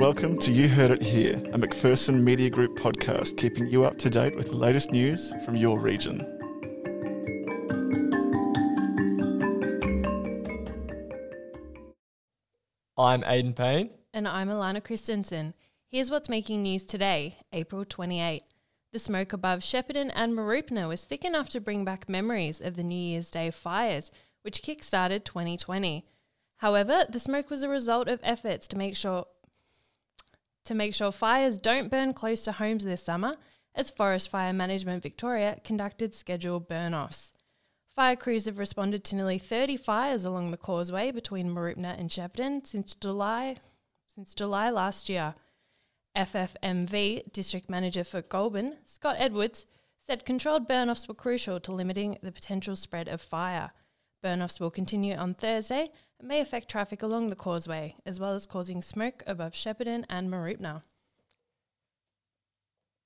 Welcome to You Heard It Here, a McPherson Media Group podcast keeping you up to date with the latest news from your region. I'm Aydin Payne. And I'm Alana Christensen. Here's what's making news today, April 28. The smoke above Shepparton and Mooroopna was thick enough to bring back memories of the New Year's Day fires, which kick-started 2020. However, the smoke was a result of efforts to make sure to make sure fires don't burn close to homes this summer, as Forest Fire Management Victoria conducted scheduled burn-offs. Fire crews have responded to nearly 30 fires along the causeway between Mooroopna and Shepparton since July since July last year. FFMV District Manager for Goulburn, Scott Edwards, said controlled burn-offs were crucial to limiting the potential spread of fire. Burn-offs will continue on Thursday and may affect traffic along the causeway, as well as causing smoke above Shepparton and Mooroopna.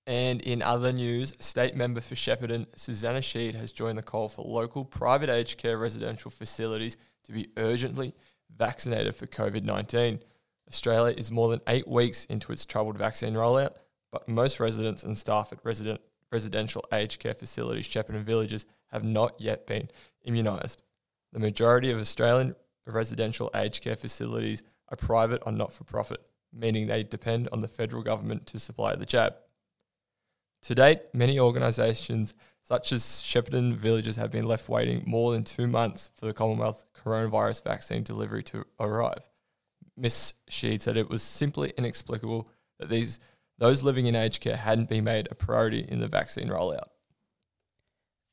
And in other news, State Member for Shepparton, Suzanna Sheed, has joined the call for local private aged care residential facilities to be urgently vaccinated for COVID 19. Australia is more than eight weeks into its troubled vaccine rollout, but most residents and staff at resident, residential aged care facilities, Shepparton villages, have not yet been immunised. The majority of Australian residential aged care facilities are private or not for profit, meaning they depend on the federal government to supply the jab. To date, many organisations such as Shepparton Villages have been left waiting more than two months for the Commonwealth coronavirus vaccine delivery to arrive. Ms. Sheed said it was simply inexplicable that these those living in aged care hadn't been made a priority in the vaccine rollout.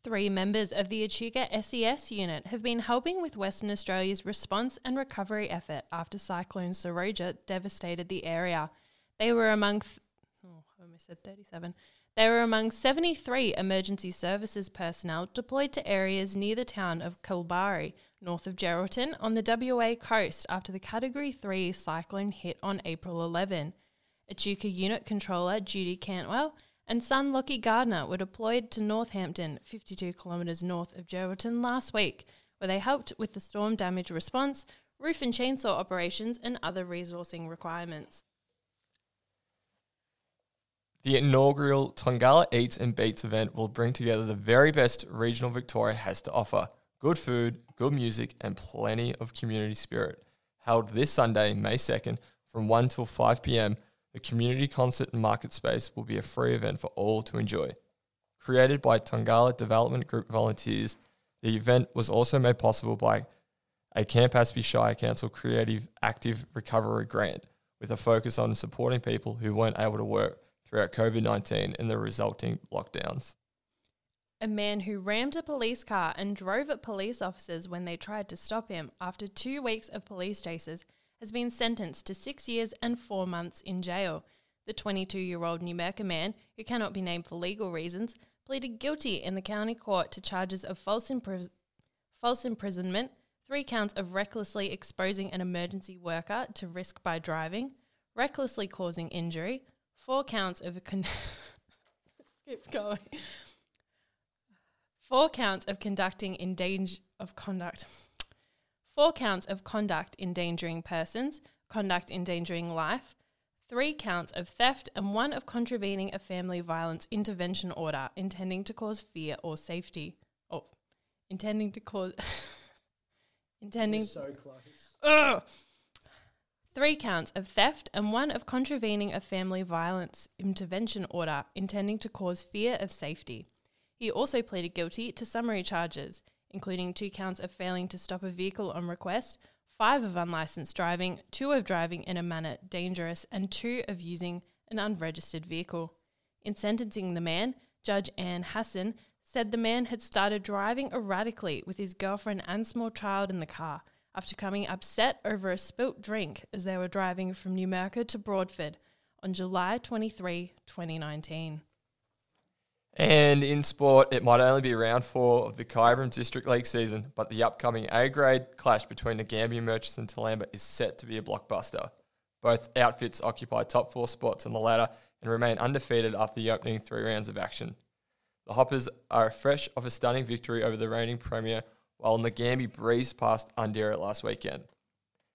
Three members of the Echuca SES unit have been helping with Western Australia's response and recovery effort after Cyclone Seroja devastated the area. They were among, th- oh, I almost said 37. They were among 73 emergency services personnel deployed to areas near the town of Kalbarri, north of Geraldton, on the WA coast after the Category 3 cyclone hit on April 11. Echuca unit controller Judy Cantwell and son Lockie Gardner were deployed to Northampton, 52 kilometres north of Geraldton, last week, where they helped with the storm damage response, roof and chainsaw operations, and other resourcing requirements. The inaugural Tongala Eats and Beats event will bring together the very best regional Victoria has to offer good food, good music, and plenty of community spirit. Held this Sunday, May 2nd, from 1 till 5 pm the community concert and market space will be a free event for all to enjoy. Created by Tongala Development Group volunteers, the event was also made possible by a Campaspe Shire Council Creative Active Recovery Grant, with a focus on supporting people who weren't able to work throughout COVID 19 and the resulting lockdowns. A man who rammed a police car and drove at police officers when they tried to stop him after two weeks of police chases has been sentenced to six years and four months in jail. The 22 year old Numurkah man, who cannot be named for legal reasons, pleaded guilty in the county court to charges of false, false imprisonment, three counts of recklessly exposing an emergency worker to risk by driving, recklessly causing injury, four counts of con- keep going. Four counts of conducting in danger of conduct four counts of conduct endangering persons, conduct endangering life, three counts of theft, and one of contravening a family violence intervention order intending to cause fear or safety. Oh, intending to cause. intending. so close. Ugh. Three counts of theft and one of contravening a family violence intervention order intending to cause fear of safety. He also pleaded guilty to summary charges, including two counts of failing to stop a vehicle on request, five of unlicensed driving, two of driving in a manner dangerous, and two of using an unregistered vehicle. In sentencing the man, Judge Anne Hassan said the man had started driving erratically with his girlfriend and small child in the car after coming upset over a spilt drink as they were driving from Numurkah to Broadford on July 23, 2019. And in sport, it might only be round four of the Kyabram District League season, but the upcoming A grade clash between the Gambier Merchants and Toolamba is set to be a blockbuster. Both outfits occupy top four spots on the ladder and remain undefeated after the opening three rounds of action. The Hoppers are fresh off a stunning victory over the reigning Premier while Nagambie breezed past Undera last weekend.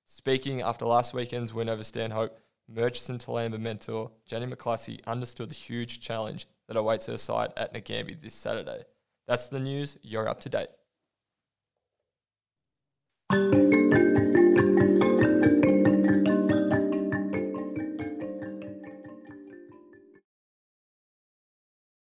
Speaking after last weekend's win over Stanhope, Murchison Toolamba mentor Jenny McCluskey understood the huge challenge that awaits her side at Nagambie this Saturday. That's the news. You're up to date.